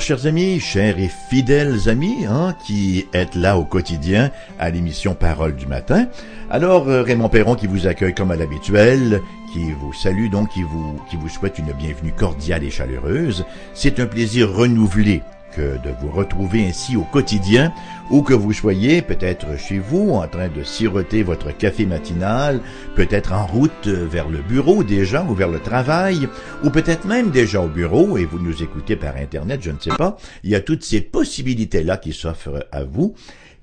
Chers amis, chers et fidèles amis, hein, qui êtes là au quotidien à l'émission Parole du matin. Alors euh, Raymond Perron qui vous accueille comme à l'habituel, qui vous salue donc, qui vous, qui vous souhaite une bienvenue cordiale et chaleureuse. C'est un plaisir renouvelé de vous retrouver ainsi au quotidien, ou que vous soyez peut-être chez vous en train de siroter votre café matinal, peut-être en route vers le bureau déjà ou vers le travail, ou peut-être même déjà au bureau et vous nous écoutez par Internet, je ne sais pas. Il y a toutes ces possibilités-là qui s'offrent à vous.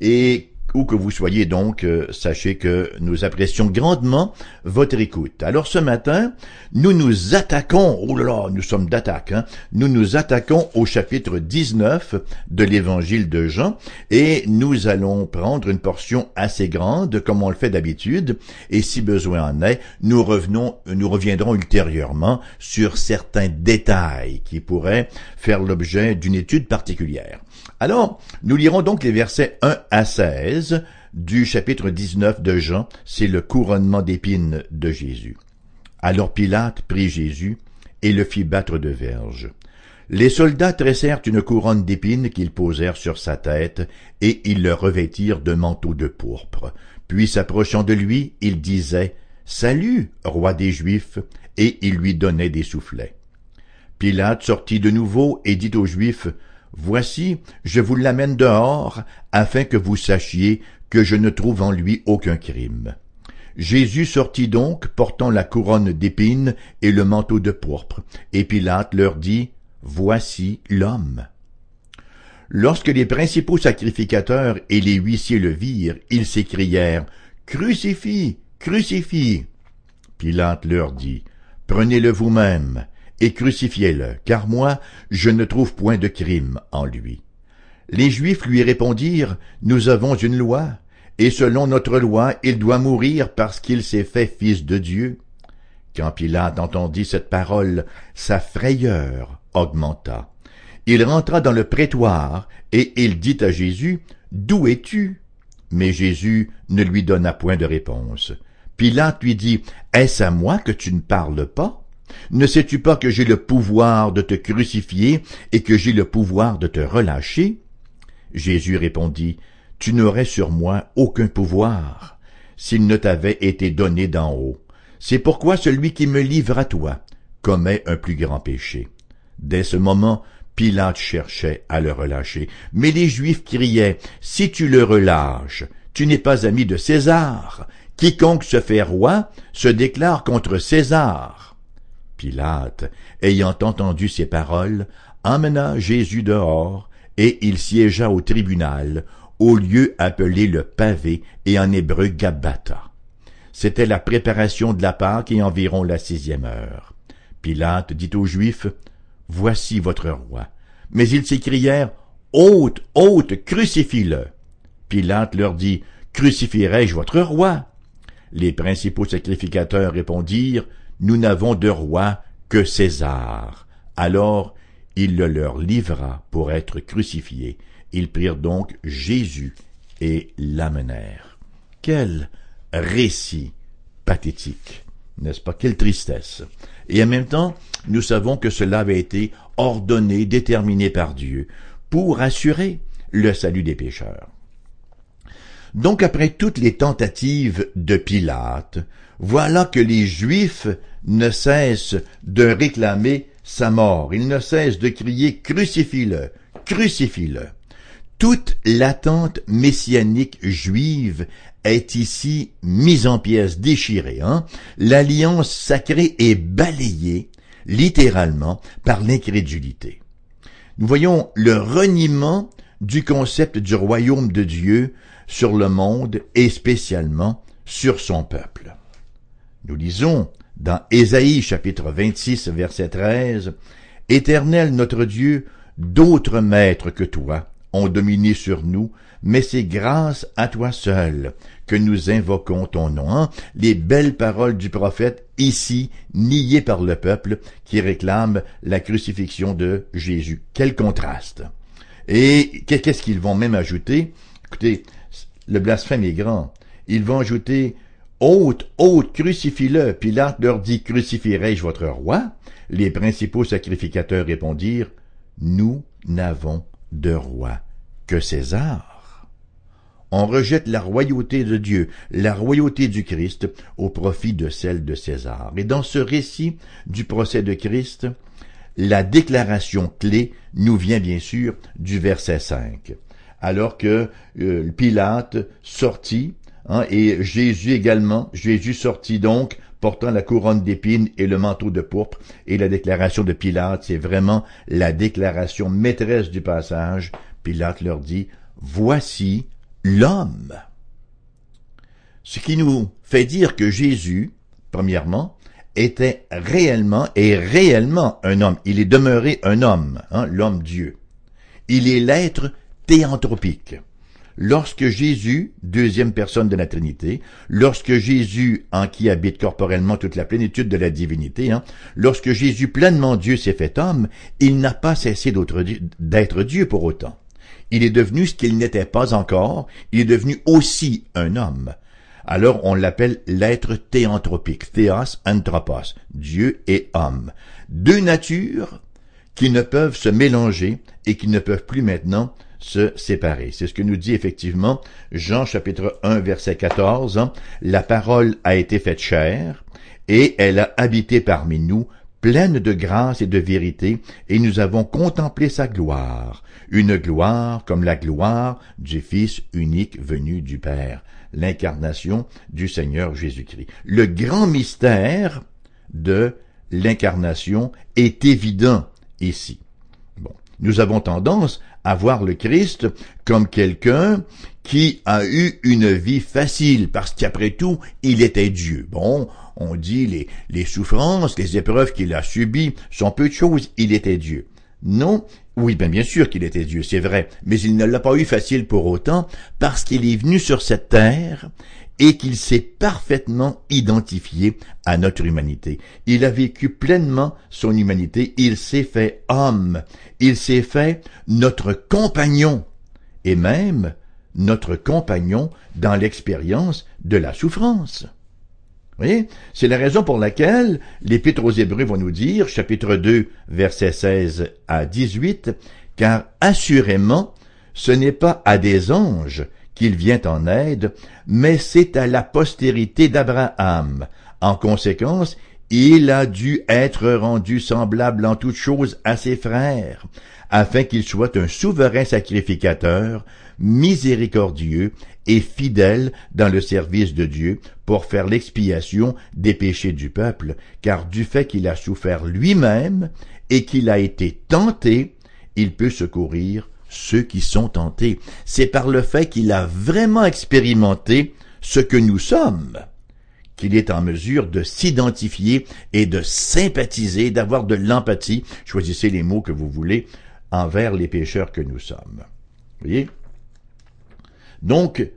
Et où que vous soyez donc, euh, sachez que nous apprécions grandement votre écoute. Alors ce matin, nous nous attaquons, oh là nous sommes d'attaque, hein, nous nous attaquons au chapitre 19 de l'évangile de Jean et nous allons prendre une portion assez grande comme on le fait d'habitude et si besoin en est, nous revenons, nous reviendrons ultérieurement sur certains détails qui pourraient faire l'objet d'une étude particulière. Alors, nous lirons donc les versets 1 à 16 du chapitre 19 de Jean, c'est le couronnement d'épines de Jésus. Alors Pilate prit Jésus et le fit battre de verge. Les soldats tressèrent une couronne d'épines qu'ils posèrent sur sa tête, et ils le revêtirent de manteau de pourpre. Puis s'approchant de lui, ils disaient Salut, roi des Juifs, et ils lui donnaient des soufflets. Pilate sortit de nouveau et dit aux Juifs Voici, je vous l'amène dehors, afin que vous sachiez que je ne trouve en lui aucun crime. Jésus sortit donc, portant la couronne d'épines et le manteau de pourpre, et Pilate leur dit, Voici l'homme. Lorsque les principaux sacrificateurs et les huissiers le virent, ils s'écrièrent, Crucifie, crucifie. Pilate leur dit, Prenez-le vous-même et crucifiez-le, car moi, je ne trouve point de crime en lui. Les Juifs lui répondirent, Nous avons une loi, et selon notre loi, il doit mourir parce qu'il s'est fait fils de Dieu. Quand Pilate entendit cette parole, sa frayeur augmenta. Il rentra dans le prétoire, et il dit à Jésus, D'où es-tu? Mais Jésus ne lui donna point de réponse. Pilate lui dit, Est-ce à moi que tu ne parles pas? Ne sais-tu pas que j'ai le pouvoir de te crucifier et que j'ai le pouvoir de te relâcher? Jésus répondit, Tu n'aurais sur moi aucun pouvoir s'il ne t'avait été donné d'en haut. C'est pourquoi celui qui me livre à toi commet un plus grand péché. Dès ce moment, Pilate cherchait à le relâcher, mais les Juifs criaient, Si tu le relâches, tu n'es pas ami de César. Quiconque se fait roi se déclare contre César. Pilate, ayant entendu ces paroles, emmena Jésus dehors, et il siégea au tribunal, au lieu appelé le pavé et en hébreu Gabata. C'était la préparation de la Pâque et environ la sixième heure. Pilate dit aux Juifs, Voici votre roi. Mais ils s'écrièrent, Ôte, ôte, crucifie-le. Pilate leur dit, Crucifierai-je votre roi? Les principaux sacrificateurs répondirent, nous n'avons de roi que César. Alors il le leur livra pour être crucifié. Ils prirent donc Jésus et l'amenèrent. Quel récit pathétique, n'est-ce pas? Quelle tristesse. Et en même temps, nous savons que cela avait été ordonné, déterminé par Dieu, pour assurer le salut des pécheurs. Donc après toutes les tentatives de Pilate, voilà que les Juifs ne cessent de réclamer sa mort. Ils ne cessent de crier Crucifie-le, crucifie-le. Toute l'attente messianique juive est ici mise en pièces, déchirée. Hein? L'alliance sacrée est balayée, littéralement, par l'incrédulité. Nous voyons le reniement du concept du royaume de Dieu sur le monde et spécialement sur son peuple. Nous lisons dans Ésaïe chapitre 26 verset 13, Éternel notre Dieu, d'autres maîtres que toi ont dominé sur nous, mais c'est grâce à toi seul que nous invoquons ton nom. Hein? Les belles paroles du prophète ici niées par le peuple qui réclame la crucifixion de Jésus. Quel contraste. Et qu'est-ce qu'ils vont même ajouter? Écoutez, le blasphème est grand. Ils vont ajouter Ôte, ôte, crucifie-le. Pilate leur dit, crucifierai-je votre roi? Les principaux sacrificateurs répondirent, nous n'avons de roi que César. On rejette la royauté de Dieu, la royauté du Christ, au profit de celle de César. Et dans ce récit du procès de Christ, la déclaration clé nous vient bien sûr du verset 5. Alors que euh, Pilate sortit, hein, et Jésus également, Jésus sortit donc portant la couronne d'épines et le manteau de pourpre, et la déclaration de Pilate, c'est vraiment la déclaration maîtresse du passage. Pilate leur dit, Voici l'homme. Ce qui nous fait dire que Jésus, premièrement, était réellement et réellement un homme. Il est demeuré un homme, hein, l'homme Dieu. Il est l'être théanthropique lorsque Jésus, deuxième personne de la Trinité, lorsque Jésus, en qui habite corporellement toute la plénitude de la divinité, hein, lorsque Jésus pleinement Dieu s'est fait homme, il n'a pas cessé d'être Dieu pour autant. Il est devenu ce qu'il n'était pas encore, il est devenu aussi un homme. Alors on l'appelle l'être théanthropique, théos anthropos, Dieu et homme. Deux natures qui ne peuvent se mélanger et qui ne peuvent plus maintenant se séparer. C'est ce que nous dit effectivement Jean chapitre 1 verset 14. Hein. La parole a été faite chair et elle a habité parmi nous pleine de grâce et de vérité, et nous avons contemplé sa gloire, une gloire comme la gloire du Fils unique venu du Père, l'incarnation du Seigneur Jésus-Christ. Le grand mystère de l'incarnation est évident ici. Nous avons tendance à voir le Christ comme quelqu'un qui a eu une vie facile, parce qu'après tout, il était Dieu. Bon, on dit les, les souffrances, les épreuves qu'il a subies sont peu de choses, il était Dieu. Non, oui, bien, bien sûr qu'il était Dieu, c'est vrai, mais il ne l'a pas eu facile pour autant, parce qu'il est venu sur cette terre et qu'il s'est parfaitement identifié à notre humanité. Il a vécu pleinement son humanité, il s'est fait homme, il s'est fait notre compagnon, et même notre compagnon dans l'expérience de la souffrance. C'est la raison pour laquelle l'Épître aux Hébreux va nous dire, chapitre 2, versets 16 à 18, car assurément, ce n'est pas à des anges qu'il vient en aide, mais c'est à la postérité d'Abraham. En conséquence, il a dû être rendu semblable en toutes choses à ses frères, afin qu'il soit un souverain sacrificateur, miséricordieux et fidèle dans le service de Dieu pour faire l'expiation des péchés du peuple, car du fait qu'il a souffert lui-même et qu'il a été tenté, il peut secourir ceux qui sont tentés. C'est par le fait qu'il a vraiment expérimenté ce que nous sommes qu'il est en mesure de s'identifier et de sympathiser, d'avoir de l'empathie, choisissez les mots que vous voulez, envers les pécheurs que nous sommes. voyez? Donc,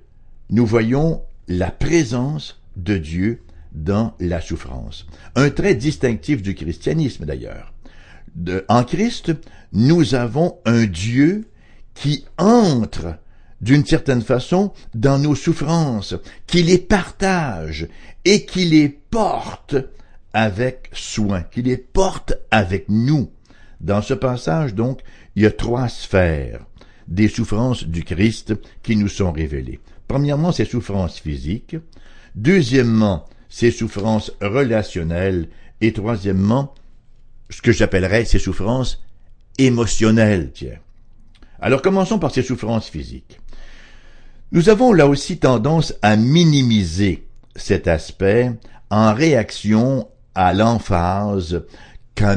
nous voyons la présence de Dieu dans la souffrance. Un trait distinctif du christianisme d'ailleurs. en Christ, nous avons un Dieu qui entre d'une certaine façon dans nos souffrances, qui les partage et qui les porte avec soin, qui les porte avec nous. Dans ce passage, donc, il y a trois sphères des souffrances du Christ qui nous sont révélées. Premièrement, ces souffrances physiques. Deuxièmement, ces souffrances relationnelles. Et troisièmement, ce que j'appellerais ces souffrances émotionnelles, tiens. Alors commençons par ces souffrances physiques. Nous avons là aussi tendance à minimiser cet aspect en réaction à l'emphase qu'a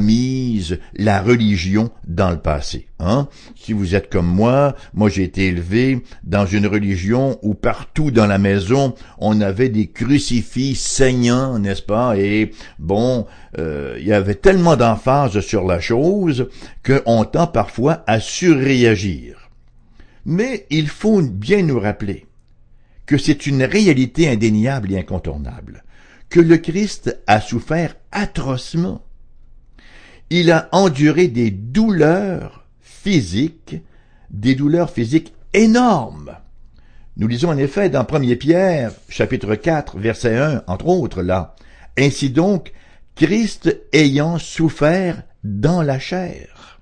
la religion dans le passé. Hein? Si vous êtes comme moi, moi j'ai été élevé dans une religion où partout dans la maison on avait des crucifix saignants, n'est-ce pas? Et bon, euh, il y avait tellement d'emphase sur la chose qu'on tend parfois à surréagir. Mais il faut bien nous rappeler que c'est une réalité indéniable et incontournable, que le Christ a souffert atrocement il a enduré des douleurs physiques, des douleurs physiques énormes. Nous lisons en effet dans 1 Pierre, chapitre 4, verset 1, entre autres là. Ainsi donc, Christ ayant souffert dans la chair.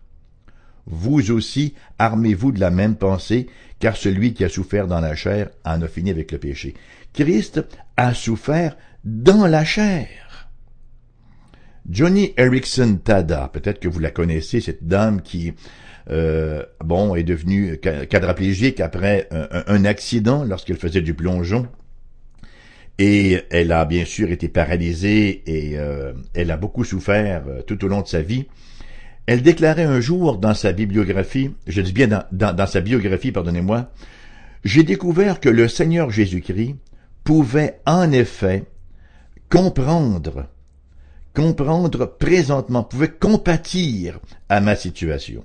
vous aussi, armez-vous de la même pensée, car celui qui a souffert dans la chair en a fini avec le péché. Christ a souffert dans la chair. Johnny Erickson Tada, peut-être que vous la connaissez, cette dame qui euh, bon est devenue quadraplégique après un, accident lorsqu'elle faisait du plongeon. Et elle a bien sûr été paralysée et euh, elle a beaucoup souffert euh, tout au long de sa vie. Elle déclarait un jour dans sa bibliographie, je dis bien dans, dans sa biographie, pardonnez-moi, j'ai découvert que le Seigneur Jésus-Christ pouvait en effet comprendre, comprendre présentement, pouvait compatir à ma situation.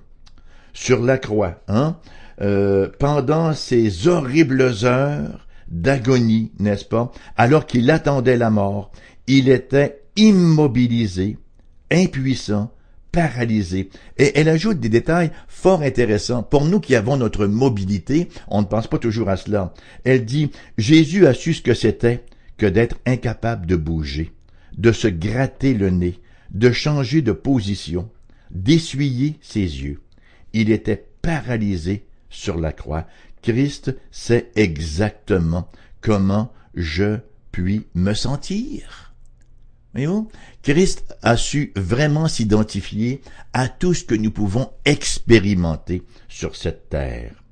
Sur la croix, hein, euh, pendant ces horribles heures d'agonie, n'est-ce pas, alors qu'il attendait la mort, il était immobilisé, impuissant, paralysé. Et elle ajoute des détails fort intéressants. Pour nous qui avons notre mobilité, on ne pense pas toujours à cela. Elle dit, Jésus a su ce que c'était que d'être incapable de bouger, de se gratter le nez, de changer de position, d'essuyer ses yeux. Il était paralysé sur la croix. Christ sait exactement comment je puis me sentir. Voyez-vous? Christ a su vraiment s'identifier à tout ce que nous pouvons expérimenter sur cette terre.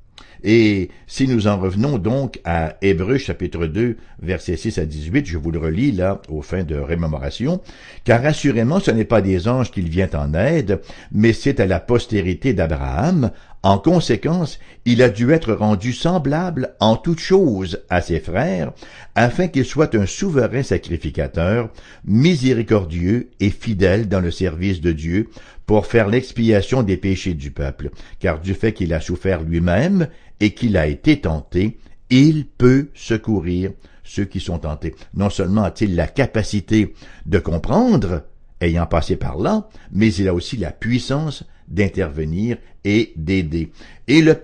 Et si nous en revenons donc à Hébreu chapitre 2 versets 6 à 18, je vous le relis là au fin de rémémoration, car assurément ce n'est pas des anges qu'il vient en aide, mais c'est à la postérité d'Abraham, en conséquence, il a dû être rendu semblable en toutes choses à ses frères, afin qu'il soit un souverain sacrificateur, miséricordieux et fidèle dans le service de Dieu, pour faire l'expiation des péchés du peuple, car du fait qu'il a souffert lui-même et qu'il a été tenté, il peut secourir ceux qui sont tentés. Non seulement a-t-il la capacité de comprendre, ayant passé par là, mais il a aussi la puissance d'intervenir et d'aider. Et le,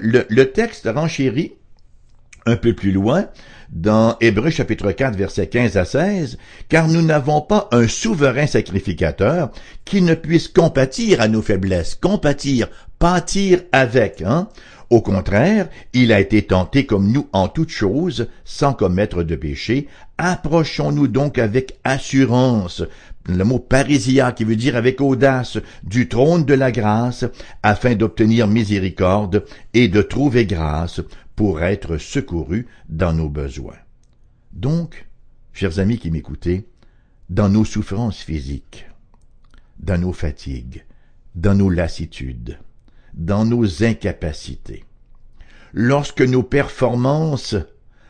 le, texte renchérit un peu plus loin dans Hébreu chapitre 4 versets 15 à 16, car nous n'avons pas un souverain sacrificateur qui ne puisse compatir à nos faiblesses, compatir, pâtir avec, hein. Au contraire, il a été tenté comme nous en toutes choses, sans commettre de péché. Approchons-nous donc avec assurance le mot parisia qui veut dire avec audace du trône de la grâce afin d'obtenir miséricorde et de trouver grâce pour être secouru dans nos besoins. Donc, chers amis qui m'écoutez, dans nos souffrances physiques, dans nos fatigues, dans nos lassitudes, dans nos incapacités, lorsque nos performances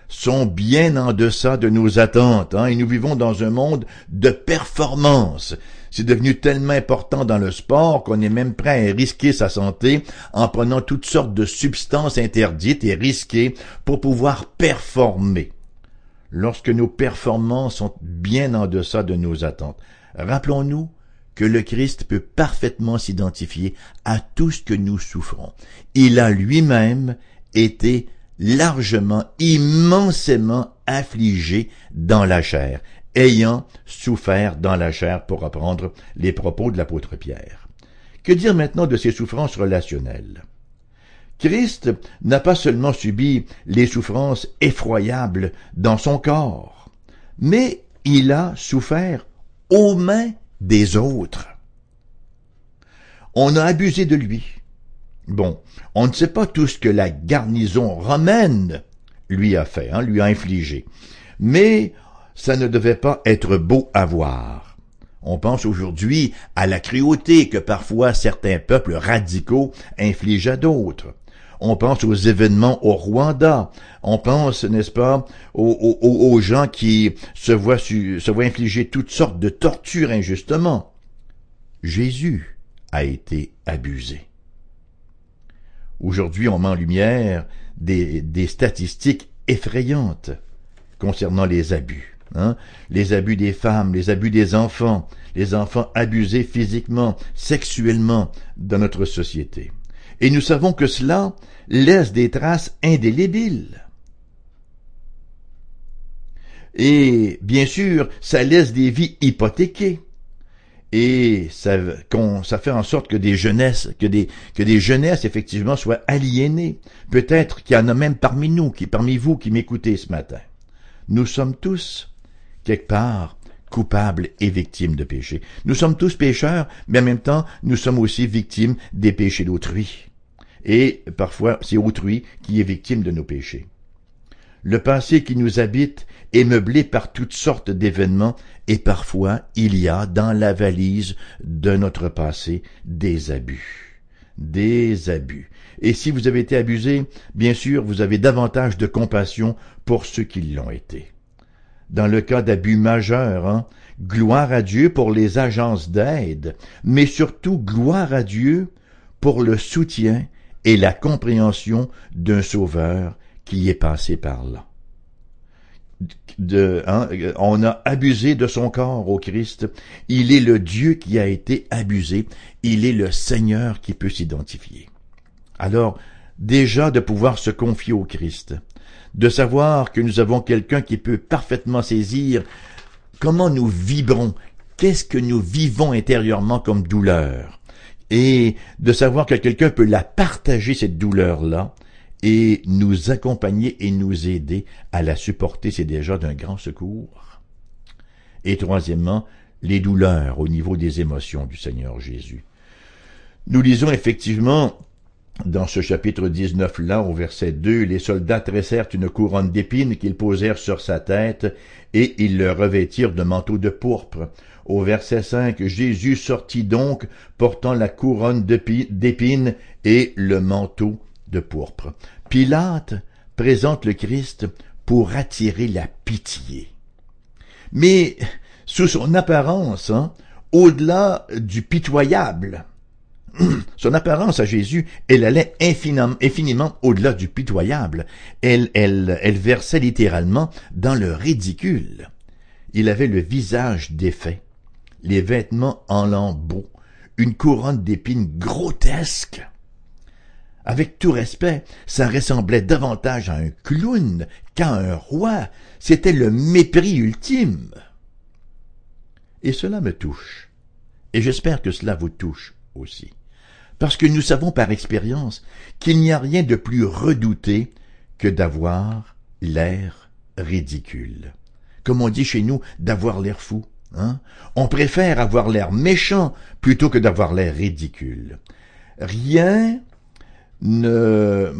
sont bien en deçà de nos attentes, hein, et nous vivons dans un monde de performance. C'est devenu tellement important dans le sport qu'on est même prêt à risquer sa santé en prenant toutes sortes de substances interdites et risquées pour pouvoir performer. Lorsque nos performances sont bien en deçà de nos attentes, rappelons-nous que le Christ peut parfaitement s'identifier à tout ce que nous souffrons. Il a lui-même été largement, immensément affligé dans la chair, ayant souffert dans la chair, pour reprendre les propos de l'apôtre Pierre. Que dire maintenant de ses souffrances relationnelles? Christ n'a pas seulement subi les souffrances effroyables dans son corps, mais il a souffert aux mains des autres. On a abusé de lui, Bon, on ne sait pas tout ce que la garnison romaine lui a fait, hein, lui a infligé. Mais ça ne devait pas être beau à voir. On pense aujourd'hui à la cruauté que parfois certains peuples radicaux infligent à d'autres. On pense aux événements au Rwanda. On pense, n'est-ce pas, aux, gens qui se voient, infliger toutes sortes de tortures injustement. Jésus a été abusé. Aujourd'hui, on met en lumière des, des statistiques effrayantes concernant les abus. Hein? Les abus des femmes, les abus des enfants, les enfants abusés physiquement, sexuellement dans notre société. Et nous savons que cela laisse des traces indélébiles. Et bien sûr, ça laisse des vies hypothéquées. et ça, fait en sorte que des jeunesses, que des, que des jeunesses effectivement soient aliénées. Peut-être qu'il y en a même parmi nous, qui, parmi vous qui m'écoutez ce matin. Nous sommes tous, quelque part, coupables et victimes de péché. Nous sommes tous pécheurs, mais en même temps, nous sommes aussi victimes des péchés d'autrui. Et parfois, c'est autrui qui est victime de nos péchés. Le passé qui nous habite est meublé par toutes sortes d'événements et parfois il y a dans la valise de notre passé des abus. Des abus. Et si vous avez été abusé, bien sûr, vous avez davantage de compassion pour ceux qui l'ont été. Dans le cas d'abus majeurs, hein, gloire à Dieu pour les agences d'aide, mais surtout gloire à Dieu pour le soutien et la compréhension d'un sauveur qui est passé par là. Hein, on a abusé de son corps au Christ. Il est le Dieu qui a été abusé. Il est le Seigneur qui peut s'identifier. Alors, déjà de pouvoir se confier au Christ, de savoir que nous avons quelqu'un qui peut parfaitement saisir comment nous vibrons, qu'est-ce que nous vivons intérieurement comme douleur, et de savoir que quelqu'un peut la partager, cette douleur-là, et nous accompagner et nous aider à la supporter, c'est déjà d'un grand secours. Et troisièmement, les douleurs au niveau des émotions du Seigneur Jésus. Nous lisons effectivement dans ce chapitre 19 là, au verset 2, les soldats tressèrent une couronne d'épines qu'ils posèrent sur sa tête, et ils le revêtirent de manteaux de pourpre. Au verset 5, Jésus sortit donc, portant la couronne d'épines et le manteau de pourpre. Pilate présente le Christ pour attirer la pitié. Mais sous son apparence, hein, au-delà du pitoyable, son apparence à Jésus, elle allait infiniment, au-delà du pitoyable. Elle, elle, elle versait littéralement dans le ridicule. Il avait le visage défait, les vêtements en lambeaux, une couronne d'épines grotesque. Avec tout respect, ça ressemblait davantage à un clown qu'à un roi. C'était le mépris ultime. Et cela me touche. Et j'espère que cela vous touche aussi parce que nous savons par expérience qu'il n'y a rien de plus redouté que d'avoir l'air ridicule. Comme on dit chez nous, d'avoir l'air fou. Hein? On préfère avoir l'air méchant plutôt que d'avoir l'air ridicule. Rien ne,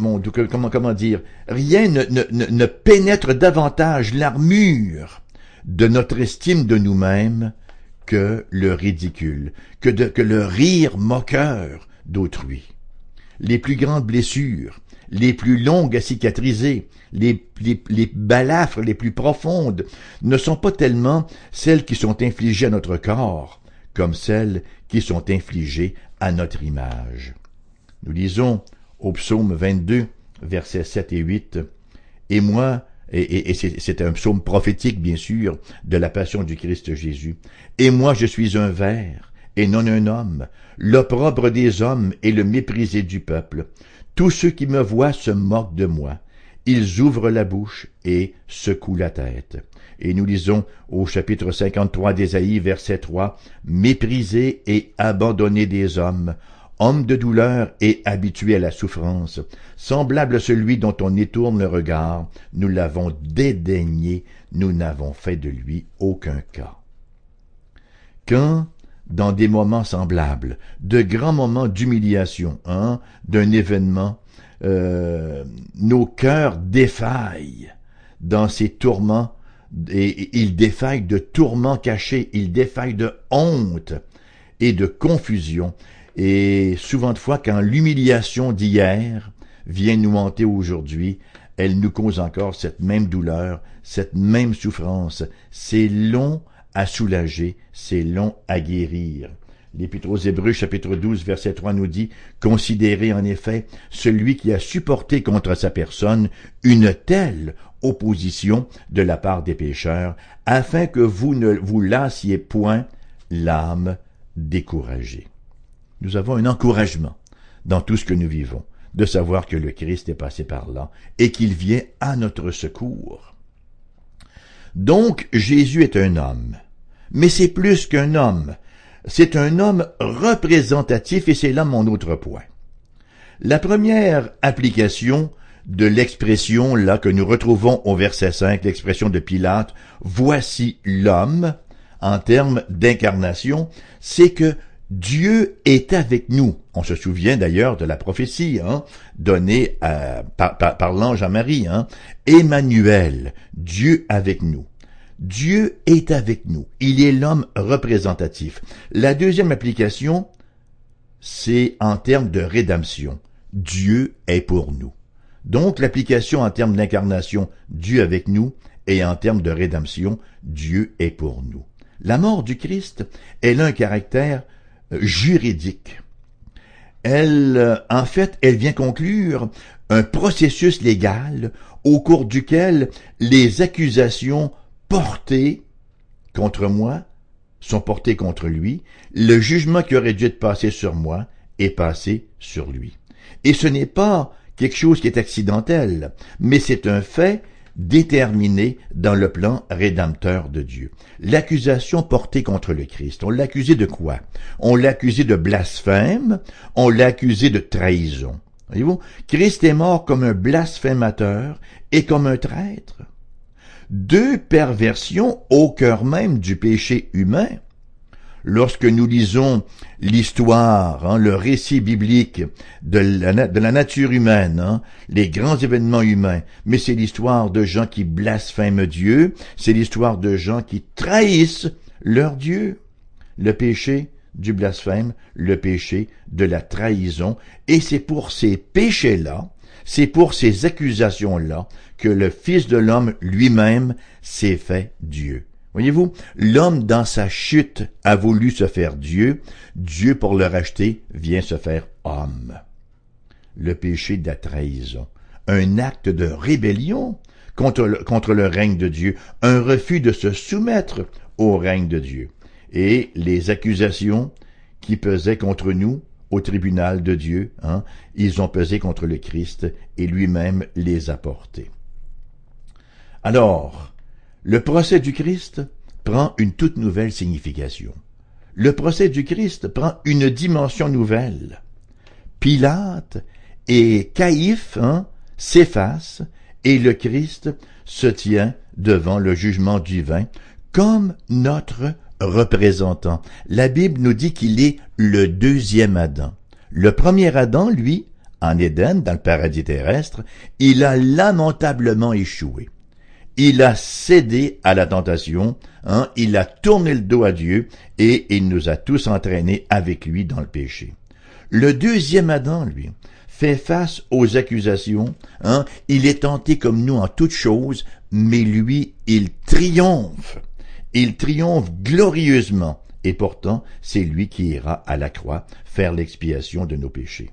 comment, dire, rien ne, pénètre davantage l'armure de notre estime de nous-mêmes que le ridicule, que le rire moqueur, d'autrui. Les plus grandes blessures, les plus longues à cicatriser, les, balafres les plus profondes ne sont pas tellement celles qui sont infligées à notre corps, comme celles qui sont infligées à notre image. Nous lisons au psaume 22, versets 7 et 8, Et moi, et, et c'est un psaume prophétique, bien sûr, de la passion du Christ Jésus, Et moi je suis un ver, et non un homme, l'opprobre des hommes et le méprisé du peuple. Tous ceux qui me voient se moquent de moi. Ils ouvrent la bouche et secouent la tête. Et nous lisons au chapitre 53 d'Ésaïe, verset 3, Méprisé et abandonné des hommes, homme de douleur et habitué à la souffrance, semblable à celui dont on détourne le regard, nous l'avons dédaigné, nous n'avons fait de lui aucun cas. Quand dans des moments semblables, de grands moments d'humiliation, hein, d'un événement, euh, nos cœurs défaillent dans ces tourments, et, ils défaillent de tourments cachés, ils défaillent de honte et de confusion. Et souvent de fois, quand l'humiliation d'hier vient nous hanter aujourd'hui, elle nous cause encore cette même douleur, cette même souffrance. C'est long à soulager, c'est long à guérir. L'Épître aux Hébreux, chapitre 12, verset 3 nous dit, Considérez en effet celui qui a supporté contre sa personne une telle opposition de la part des pécheurs, afin que vous ne vous lassiez point l'âme découragée. Nous avons un encouragement dans tout ce que nous vivons, de savoir que le Christ est passé par là et qu'il vient à notre secours. Donc Jésus est un homme, mais c'est plus qu'un homme. c'est un homme représentatif et c'est là mon autre point. La première application de l'expression là que nous retrouvons au verset 5, l'expression de Pilate, voici l'homme, en termes d'incarnation, c'est que Dieu est avec nous. On se souvient d'ailleurs de la prophétie hein, donnée par, l'ange à Marie. Hein. Emmanuel, Dieu avec nous. Dieu est avec nous. Il est l'homme représentatif. La deuxième application, c'est en termes de rédemption. Dieu est pour nous. Donc l'application en termes d'incarnation, Dieu avec nous, et en termes de rédemption, Dieu est pour nous. La mort du Christ, elle a un caractère juridique. Elle, euh, en fait, elle vient conclure un processus légal au cours duquel les accusations portées contre moi sont portées contre lui, le jugement qui aurait dû être passé sur moi est passé sur lui. Et ce n'est pas quelque chose qui est accidentel, mais c'est un fait déterminé dans le plan rédempteur de Dieu. L'accusation portée contre le Christ, on l'accusait de quoi? On l'accusait de blasphème, on l'accusait de trahison. Voyez-vous, Christ est mort comme un blasphémateur et comme un traître. Deux perversions au cœur même du péché humain lorsque nous lisons l'histoire, hein, le récit biblique de la, nature humaine, hein, les grands événements humains, mais c'est l'histoire de gens qui blasphèment Dieu, c'est l'histoire de gens qui trahissent leur Dieu. Le péché du blasphème, le péché de la trahison, et c'est pour ces péchés-là, c'est pour ces accusations-là que le Fils de l'homme lui-même s'est fait Dieu. Voyez-vous, l'homme dans sa chute a voulu se faire Dieu, Dieu pour le racheter vient se faire homme. Le péché de la trahison, un acte de rébellion contre le, règne de Dieu, un refus de se soumettre au règne de Dieu, et les accusations qui pesaient contre nous au tribunal de Dieu, hein, ils ont pesé contre le Christ et lui-même les a portés. Alors, le procès du Christ prend une toute nouvelle signification. Le procès du Christ prend une dimension nouvelle. Pilate et Caïphe hein, s'effacent et le Christ se tient devant le jugement divin comme notre représentant. La Bible nous dit qu'il est le deuxième Adam. Le premier Adam, lui, en Éden, dans le paradis terrestre, il a lamentablement échoué il a cédé à la tentation, hein, il a tourné le dos à Dieu et il nous a tous entraînés avec lui dans le péché. Le deuxième Adam, lui, fait face aux accusations, hein, il est tenté comme nous en toutes choses, mais lui, il triomphe. Il triomphe glorieusement, et pourtant, c'est lui qui ira à la croix faire l'expiation de nos péchés.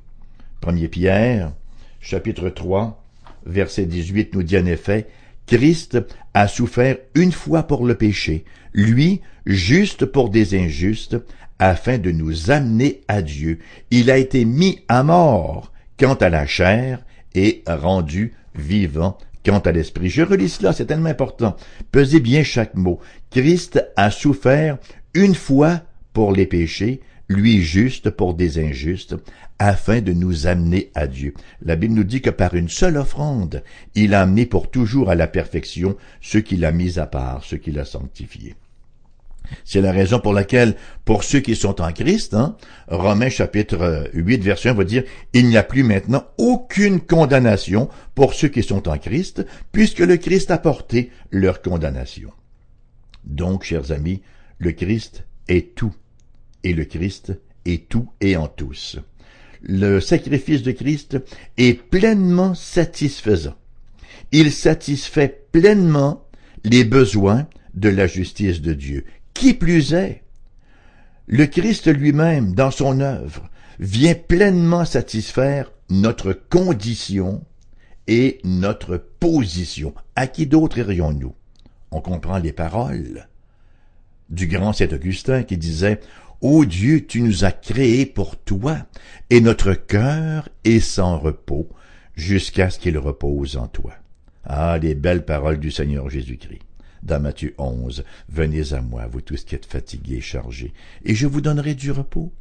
Premier Pierre, chapitre 3, verset 18 nous dit en effet, Christ a souffert une fois pour le péché, lui juste pour des injustes, afin de nous amener à Dieu. Il a été mis à mort quant à la chair et rendu vivant quant à l'esprit. Je relis cela, c'est tellement important. Pesez bien chaque mot. Christ a souffert une fois pour les péchés, lui juste pour des injustes, afin de nous amener à Dieu. La Bible nous dit que par une seule offrande, il a amené pour toujours à la perfection ceux qu'il a mis à part, ceux qu'il a sanctifiés. C'est la raison pour laquelle, pour ceux qui sont en Christ, hein, Romains chapitre 8, verset 1 va dire, il n'y a plus maintenant aucune condamnation pour ceux qui sont en Christ, puisque le Christ a porté leur condamnation. Donc, chers amis, le Christ est tout et le Christ est tout et en tous. Le sacrifice de Christ est pleinement satisfaisant. Il satisfait pleinement les besoins de la justice de Dieu. Qui plus est, le Christ lui-même, dans son œuvre, vient pleinement satisfaire notre condition et notre position. À qui d'autre irions-nous? On comprend les paroles du grand Saint Augustin qui disait Ô Dieu, tu nous as créés pour toi, et notre cœur est sans repos jusqu'à ce qu'il repose en toi. Ah, les belles paroles du Seigneur Jésus-Christ. dans Matthieu 11, Venez à moi, vous tous qui êtes fatigués et chargés, et je vous donnerai du repos.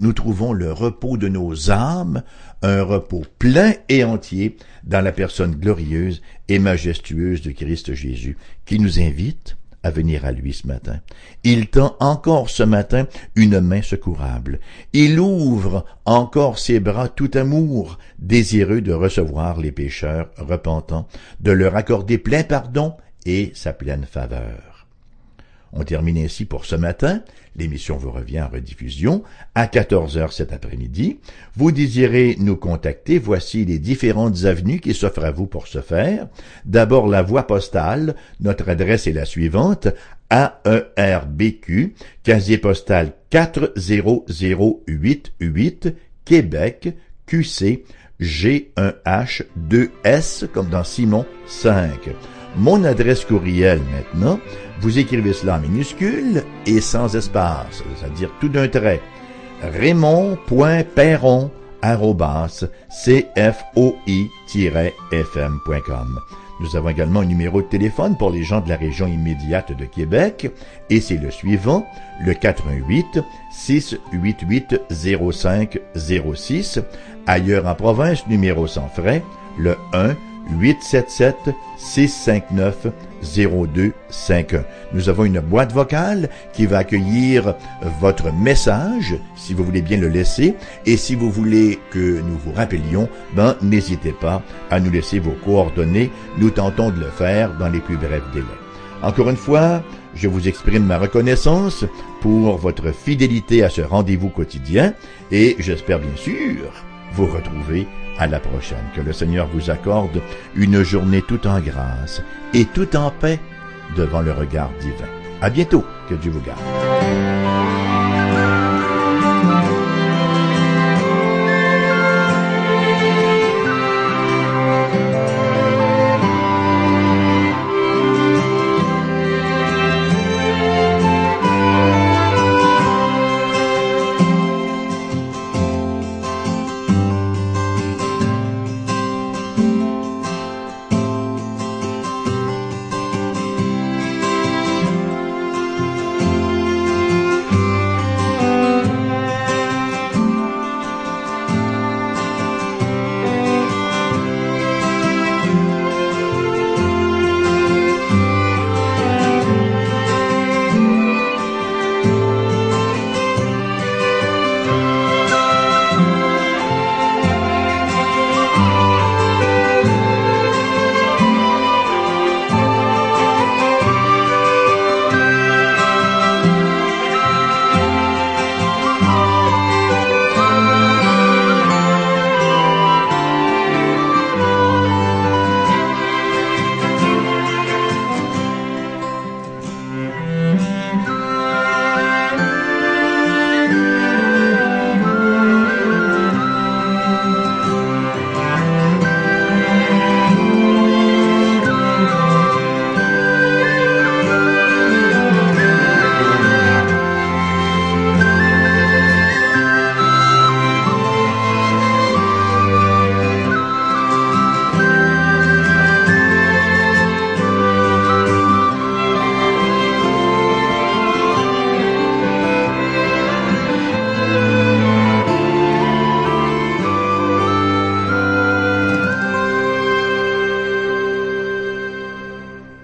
Nous trouvons le repos de nos âmes, un repos plein et entier dans la personne glorieuse et majestueuse de Christ Jésus, qui nous invite à venir à lui ce matin. Il tend encore ce matin une main secourable. Il ouvre encore ses bras tout amour, désireux de recevoir les pécheurs repentants, de leur accorder plein pardon et sa pleine faveur. On termine ainsi pour ce matin. L'émission vous revient en rediffusion à 14 heures cet après-midi. Vous désirez nous contacter. Voici les différentes avenues qui s'offrent à vous pour ce faire. D'abord, la voie postale. Notre adresse est la suivante. AERBQ, casier postal 40088, Québec, QC, G1H 2S, comme dans Simon 5. Mon adresse courriel maintenant, vous écrivez cela en minuscule et sans espace, c'est-à-dire tout d'un trait. raymond.perron cfoi-fm.com. Nous avons également un numéro de téléphone pour les gens de la région immédiate de Québec et c'est le suivant, le 88 688 0506. Ailleurs en province, numéro sans frais, le 1 877 659 0251. Nous avons une boîte vocale qui va accueillir votre message, si vous voulez bien le laisser, et si vous voulez que nous vous rappelions, ben, n'hésitez pas à nous laisser vos coordonnées. Nous tentons de le faire dans les plus brefs délais. Encore une fois, je vous exprime ma reconnaissance pour votre fidélité à ce rendez-vous quotidien et j'espère bien sûr vous retrouver à la prochaine, que le Seigneur vous accorde une journée tout en grâce et tout en paix devant le regard divin. À bientôt, que Dieu vous garde.